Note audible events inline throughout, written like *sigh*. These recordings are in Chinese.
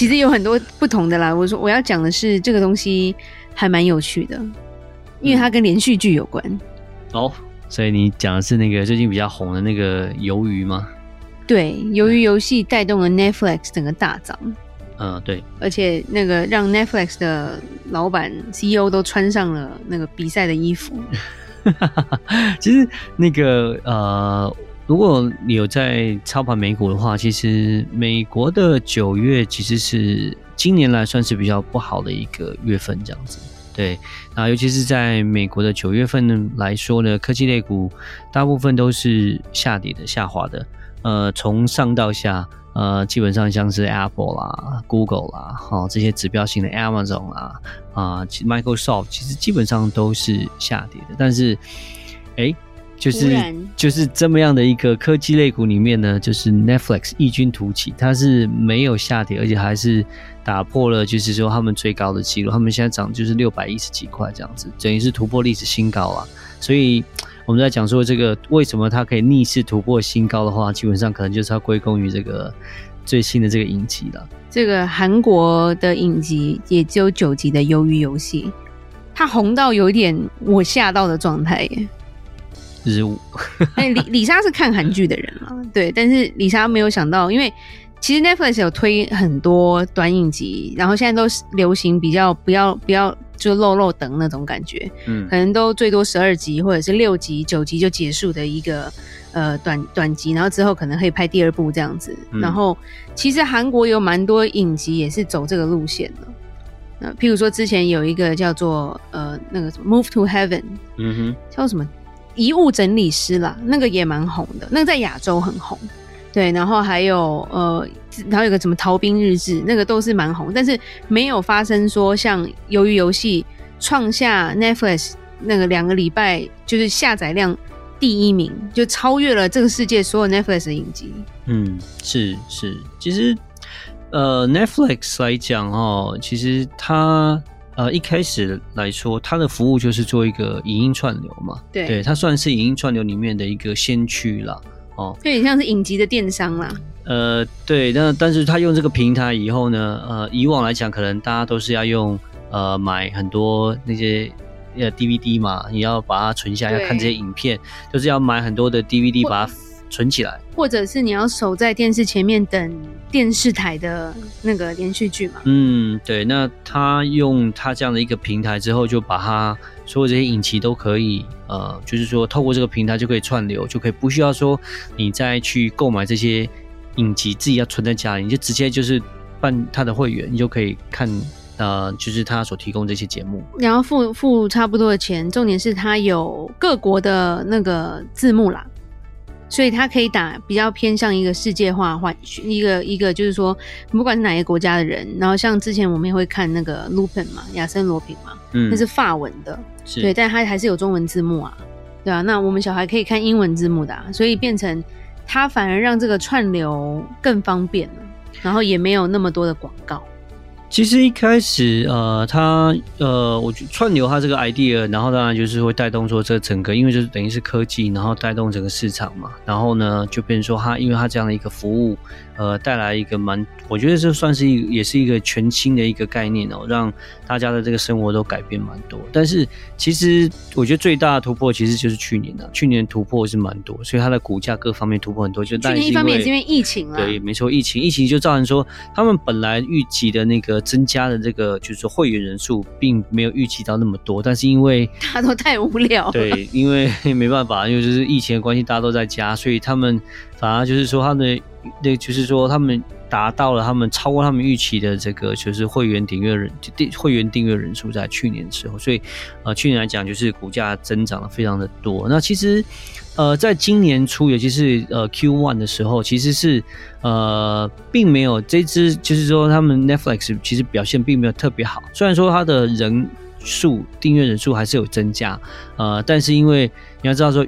其实有很多不同的啦。我说我要讲的是这个东西还蛮有趣的，因为它跟连续剧有关。哦，所以你讲的是那个最近比较红的那个鱿鱼吗？对，鱿鱼游戏带动了 Netflix 整个大涨。嗯，对。而且那个让 Netflix 的老板 CEO 都穿上了那个比赛的衣服。*laughs* 其实那个呃。如果你有在操盘美股的话，其实美国的九月其实是今年来算是比较不好的一个月份，这样子。对，那尤其是在美国的九月份来说呢，科技类股大部分都是下跌的、下滑的。呃，从上到下，呃，基本上像是 Apple 啦、Google 啦，哈、哦，这些指标型的 Amazon 啦，啊、呃，Microsoft 其实基本上都是下跌的。但是，哎。就是就是这么样的一个科技类股里面呢，就是 Netflix 异军突起，它是没有下跌，而且还是打破了就是说他们最高的记录，他们现在涨就是六百一十几块这样子，等于是突破历史新高啊。所以我们在讲说这个为什么它可以逆势突破新高的话，基本上可能就是要归功于这个最新的这个影集了。这个韩国的影集也只有九集的《鱿鱼游戏》，它红到有一点我吓到的状态耶。日舞，*laughs* 哎，李李莎是看韩剧的人嘛？对，但是李莎没有想到，因为其实 Netflix 有推很多短影集，然后现在都流行比较不要不要就漏漏等那种感觉，嗯，可能都最多十二集或者是六集九集就结束的一个呃短短集，然后之后可能可以拍第二部这样子。嗯、然后其实韩国有蛮多影集也是走这个路线的，那譬如说之前有一个叫做呃那个什么 Move to Heaven，嗯哼，叫什么？遗物整理师啦，那个也蛮红的，那个在亚洲很红，对，然后还有呃，然后有个什么逃兵日志，那个都是蛮红，但是没有发生说像鱿鱼游戏创下 Netflix 那个两个礼拜就是下载量第一名，就超越了这个世界所有 Netflix 的影集。嗯，是是，其实呃 Netflix 来讲哦，其实它。呃，一开始来说，它的服务就是做一个影音串流嘛，对，对，它算是影音串流里面的一个先驱啦，哦，有点像是影集的电商啦。呃，对，那但是它用这个平台以后呢，呃，以往来讲，可能大家都是要用呃买很多那些呃 DVD 嘛，你要把它存下，要看这些影片，就是要买很多的 DVD 把它。存起来，或者是你要守在电视前面等电视台的那个连续剧嘛？嗯，对。那他用他这样的一个平台之后，就把他所有这些影集都可以，呃，就是说透过这个平台就可以串流，就可以不需要说你再去购买这些影集，自己要存在家里，你就直接就是办他的会员，你就可以看，呃，就是他所提供这些节目。你要付付差不多的钱，重点是他有各国的那个字幕啦。所以它可以打比较偏向一个世界化，换一个一个就是说，不管是哪个国家的人，然后像之前我们也会看那个 Lupin 嘛，亚森罗平嘛，嗯，那是法文的，是对，但它还是有中文字幕啊，对啊，那我们小孩可以看英文字幕的啊，所以变成它反而让这个串流更方便了，然后也没有那么多的广告。其实一开始，呃，它，呃，我串流它这个 idea，然后当然就是会带动说这整个，因为就是等于是科技，然后带动整个市场嘛，然后呢，就变成说它，因为它这样的一个服务。呃，带来一个蛮，我觉得这算是一个，也是一个全新的一个概念哦，让大家的这个生活都改变蛮多。但是其实我觉得最大的突破其实就是去年的，去年突破是蛮多，所以它的股价各方面突破很多。就去年一方面也是因为疫情啊，对，没错，疫情，疫情就造成说他们本来预计的那个增加的这个就是说会员人数并没有预计到那么多，但是因为 *laughs* 大家都太无聊了，对，因为 *laughs* 没办法，因为就是疫情的关系，大家都在家，所以他们反而就是说他们的。那就是说他们达到了他们超过他们预期的这个就是会员订阅人订会员订阅人数在去年的时候，所以呃去年来讲就是股价增长了非常的多。那其实呃在今年初，尤其是呃 Q one 的时候，其实是呃并没有这支就是说他们 Netflix 其实表现并没有特别好，虽然说它的人数订阅人数还是有增加，呃，但是因为你要知道说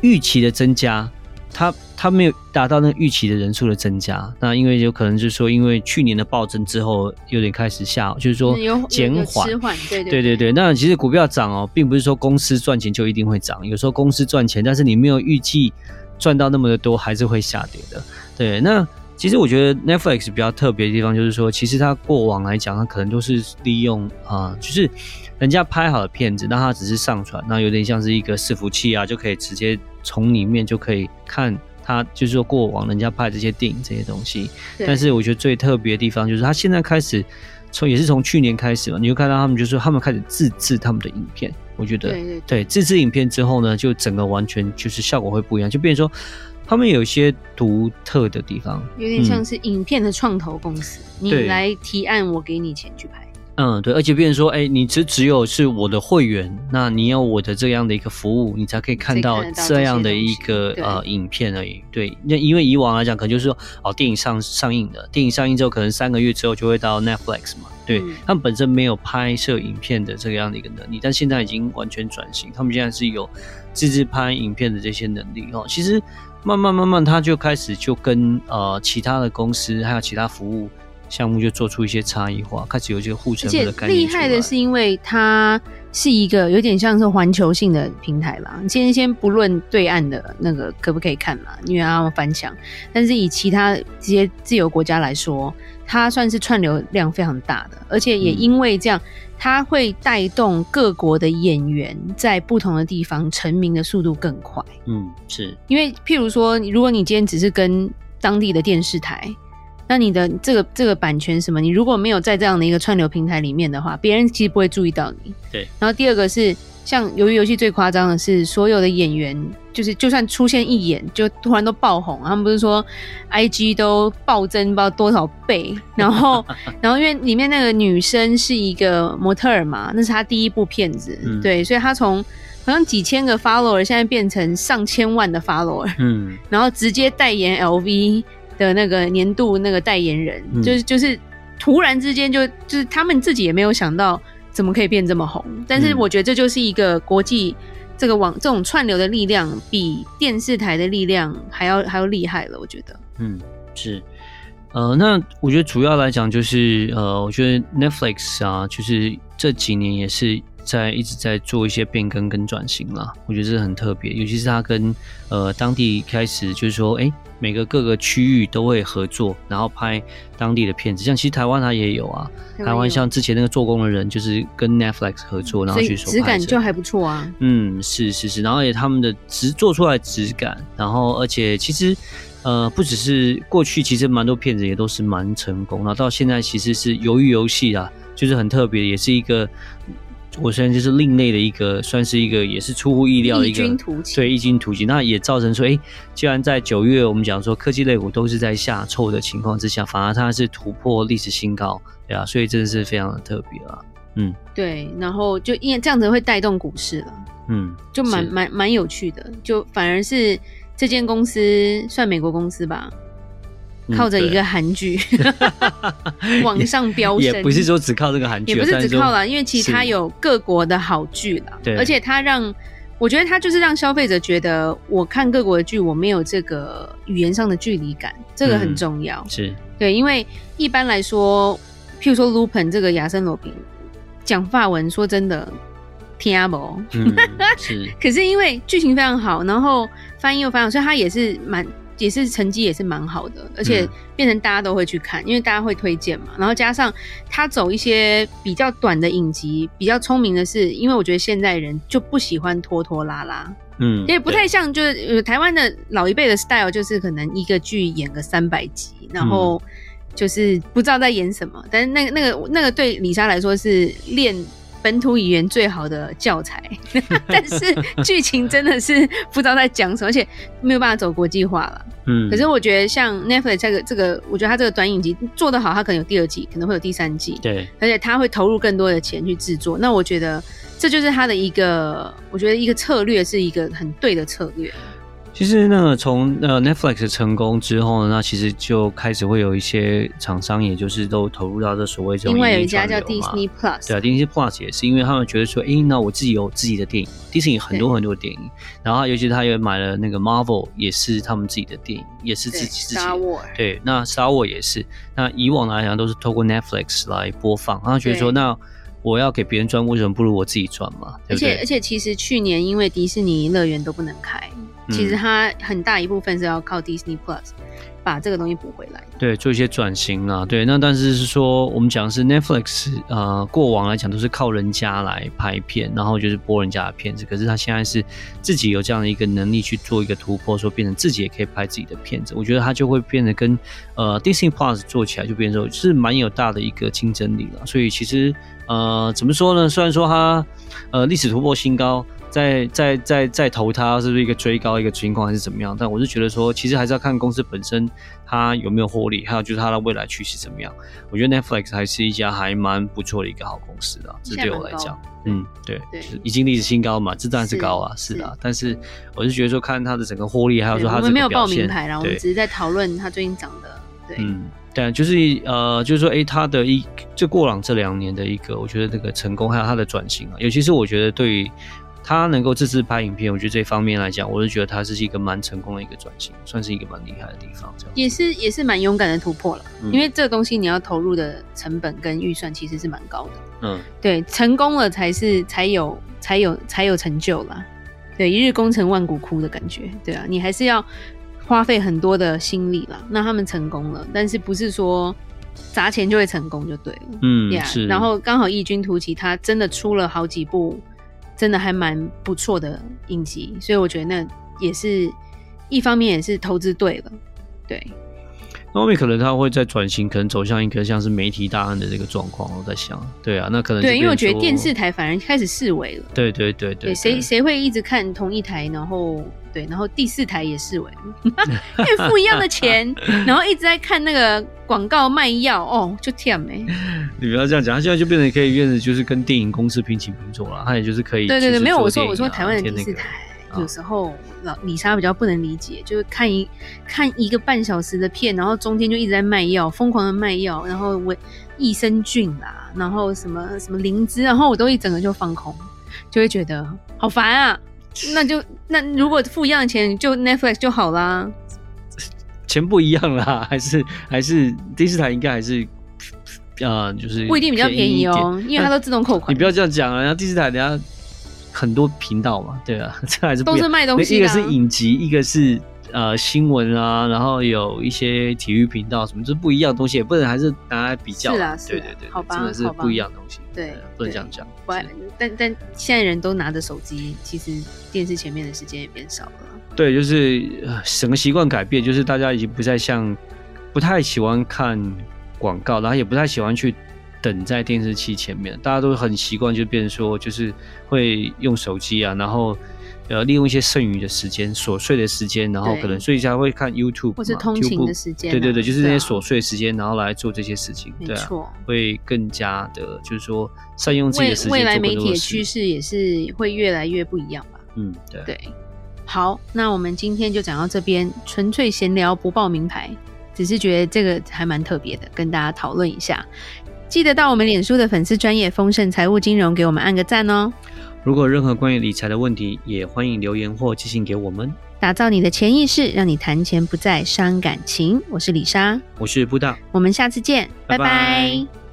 预期的增加。它它没有达到那个预期的人数的增加，那因为有可能就是说，因为去年的暴增之后有点开始下，就是说减缓，对对对对对。那其实股票涨哦，并不是说公司赚钱就一定会涨，有时候公司赚钱，但是你没有预计赚到那么的多，还是会下跌的。对，那其实我觉得 Netflix 比较特别的地方就是说，其实它过往来讲，它可能都是利用啊、呃，就是人家拍好的片子，那它只是上传，那有点像是一个伺服器啊，就可以直接。从里面就可以看它，就是说过往人家拍这些电影这些东西。但是我觉得最特别的地方就是它现在开始，从也是从去年开始嘛，你就看到他们就是说他们开始自制他们的影片。我觉得对自制影片之后呢，就整个完全就是效果会不一样，就变成说他们有一些独特的地方，有点像是影片的创投公司，嗯、你来提案，我给你钱去拍。嗯，对，而且别人说，哎、欸，你只只有是我的会员，那你要我的这样的一个服务，你才可以看到这样的一个呃影片而已。对，那因为以往来讲，可能就是说，哦，电影上上映的，电影上映之后，可能三个月之后就会到 Netflix 嘛。对，嗯、他们本身没有拍摄影片的这个样的一个能力，但现在已经完全转型，他们现在是有自制拍影片的这些能力哦。其实慢慢慢慢，他就开始就跟呃其他的公司还有其他服务。项目就做出一些差异化，开始有这个护城河的概念。厉害的是，因为它是一个有点像是环球性的平台吧。先先不论对岸的那个可不可以看嘛，因为他们翻墙。但是以其他这些自由国家来说，它算是串流量非常大的，而且也因为这样，它会带动各国的演员在不同的地方成名的速度更快。嗯，是因为譬如说，如果你今天只是跟当地的电视台。那你的这个这个版权什么？你如果没有在这样的一个串流平台里面的话，别人其实不会注意到你。对。然后第二个是，像鱿鱼游戏最夸张的是，所有的演员就是就算出现一眼，就突然都爆红。他们不是说，IG 都暴增不知道多少倍。然后，*laughs* 然后因为里面那个女生是一个模特儿嘛，那是她第一部片子，嗯、对，所以她从好像几千个 follower 现在变成上千万的 follower，嗯，然后直接代言 LV。的那个年度那个代言人，嗯、就是就是突然之间就就是他们自己也没有想到怎么可以变这么红，但是我觉得这就是一个国际这个网这种串流的力量比电视台的力量还要还要厉害了，我觉得。嗯，是，呃，那我觉得主要来讲就是呃，我觉得 Netflix 啊，就是这几年也是。在一直在做一些变更跟转型啦，我觉得这是很特别，尤其是他跟呃当地开始就是说，哎，每个各个区域都会合作，然后拍当地的片子。像其实台湾它也有啊，台湾像之前那个做工的人就是跟 Netflix 合作，然后去质感就还不错啊。嗯，是是是，然后也他们的质做出来质感，然后而且其实呃不只是过去，其实蛮多片子也都是蛮成功，然后到现在其实是鱿鱼游戏啊，就是很特别，也是一个。我虽然就是另类的一个，算是一个也是出乎意料的一个，对，异军突起，那也造成说，哎、欸，既然在九月我们讲说科技类股都是在下挫的情况之下，反而它是突破历史新高，对啊，所以真的是非常的特别啊，嗯，对，然后就因为这样子会带动股市了，嗯，就蛮蛮蛮有趣的，就反而是这间公司算美国公司吧。靠着一个韩剧 *laughs* *laughs* 往上飙升，也不是说只靠这个韩剧，也不是只靠了，因为其他有各国的好剧了。对，而且它让我觉得它就是让消费者觉得，我看各国的剧，我没有这个语言上的距离感，这个很重要。嗯、是对，因为一般来说，譬如说 Lupin 这个亚森罗宾讲法文，说真的听不懂。嗯，*laughs* 是。可是因为剧情非常好，然后翻译又非常好，所以它也是蛮。也是成绩也是蛮好的，而且变成大家都会去看，嗯、因为大家会推荐嘛。然后加上他走一些比较短的影集，比较聪明的是，因为我觉得现在人就不喜欢拖拖拉拉，嗯，也不太像就是台湾的老一辈的 style，就是可能一个剧演个三百集，然后就是不知道在演什么。但是那个那个那个对李莎来说是练本土语言最好的教材，*laughs* 但是剧情真的是不知道在讲什么，而且没有办法走国际化了。嗯，可是我觉得像 Netflix 这个这个，我觉得它这个短影集做得好，它可能有第二季，可能会有第三季。对，而且它会投入更多的钱去制作。那我觉得这就是它的一个，我觉得一个策略是一个很对的策略。其实呢，从呃 Netflix 成功之后呢，那其实就开始会有一些厂商，也就是都投入到这所谓这种。因为有一家叫 Disney Plus，对啊，Disney Plus 也是，因为他们觉得说，哎，那我自己有自己的电影，Disney 很多很多电影，然后尤其他也买了那个 Marvel，也是他们自己的电影，也是自己自己。对，那 Star Wars 也是，那以往来讲都是透过 Netflix 来播放，他觉得说，那我要给别人赚，为什么不如我自己赚嘛？对不对？而且而且，其实去年因为迪士尼乐园都不能开。其实它很大一部分是要靠 Disney Plus 把这个东西补回来，对，做一些转型啊，对。那但是是说，我们讲的是 Netflix，呃，过往来讲都是靠人家来拍片，然后就是播人家的片子。可是他现在是自己有这样的一个能力去做一个突破，说变成自己也可以拍自己的片子。我觉得他就会变得跟呃 Disney Plus 做起来就变成是蛮有大的一个竞争力了。所以其实呃，怎么说呢？虽然说它呃历史突破新高。在在在在投它是不是一个追高一个情况还是怎么样？但我是觉得说，其实还是要看公司本身它有没有获利，还有就是它的未来趋势怎么样。我觉得 Netflix 还是一家还蛮不错的一个好公司的，这对我来讲，嗯，对，对已经历史新高嘛，这当然是高啊，是的。但是我是觉得说，看它的整个获利，还有说它的我们没有报名牌啦，我们只是在讨论它最近涨的，对，嗯，对，就是呃，就是说，哎，它的一就过往这两年的一个，我觉得这个成功，还有它的转型啊，尤其是我觉得对于。他能够自制拍影片，我觉得这方面来讲，我是觉得他是一个蛮成功的一个转型，算是一个蛮厉害的地方。这样也是也是蛮勇敢的突破了，嗯、因为这个东西你要投入的成本跟预算其实是蛮高的。嗯，对，成功了才是才有才有才有成就啦。对，一日功成万骨枯的感觉。对啊，你还是要花费很多的心力啦。那他们成功了，但是不是说砸钱就会成功就对了。嗯，yeah, 是。然后刚好异军突起，他真的出了好几部。真的还蛮不错的影集，所以我觉得那也是一方面，也是投资对了，对。那后面可能他会再转型，可能走向一个像是媒体大案的这个状况。我在想，对啊，那可能对，因为我觉得电视台反而开始式微了。对对对对，谁谁会一直看同一台，然后对，然后第四台也式微，*laughs* 因为付一样的钱，然后一直在看那个广告卖药，哦，就甜没。你不要这样讲，他现在就变成可以变成就是跟电影公司平起平坐了，他也就是可以、啊。对对对，没有我说我说台湾的第四台。有时候老李莎比较不能理解，就是看一看一个半小时的片，然后中间就一直在卖药，疯狂的卖药，然后我益生菌啦，然后什么什么灵芝，然后我都一整个就放空，就会觉得好烦啊。那就那如果付一样的钱，就 Netflix 就好啦。钱不一样啦，还是还是第四台应该还是啊、呃，就是不一定比较便宜哦，因为它都自动扣款。你不要这样讲啊，然后第四台等下。很多频道嘛，对啊，*laughs* 这还是不都是卖东西。一个是影集，一个是呃新闻啊，然后有一些体育频道什么，这不一样的东西，也不能还是拿来比较。是啊，对对对，好吧，真的是不一样的东西。对，不能这样讲。但但现在人都拿着手机，其实电视前面的时间也变少了。对，就是整个习惯改变，就是大家已经不再像不太喜欢看广告，然后也不太喜欢去。等在电视机前面，大家都很习惯，就变成说，就是会用手机啊，然后呃，利用一些剩余的时间、琐碎的时间，然后可能睡一下会看 YouTube 或者通勤的时间、啊。对对对，就是那些琐碎的时间，然后来做这些事情，对啊，没错，会更加的，就是说善用自己的时间。未来媒体的趋势也是会越来越不一样吧？嗯，对对。好，那我们今天就讲到这边，纯粹闲聊，不报名牌，只是觉得这个还蛮特别的，跟大家讨论一下。记得到我们脸书的粉丝专业丰盛财务金融给我们按个赞哦。如果任何关于理财的问题，也欢迎留言或寄信给我们。打造你的潜意识，让你谈钱不再伤感情。我是李莎，我是布道，我们下次见，拜拜。拜拜。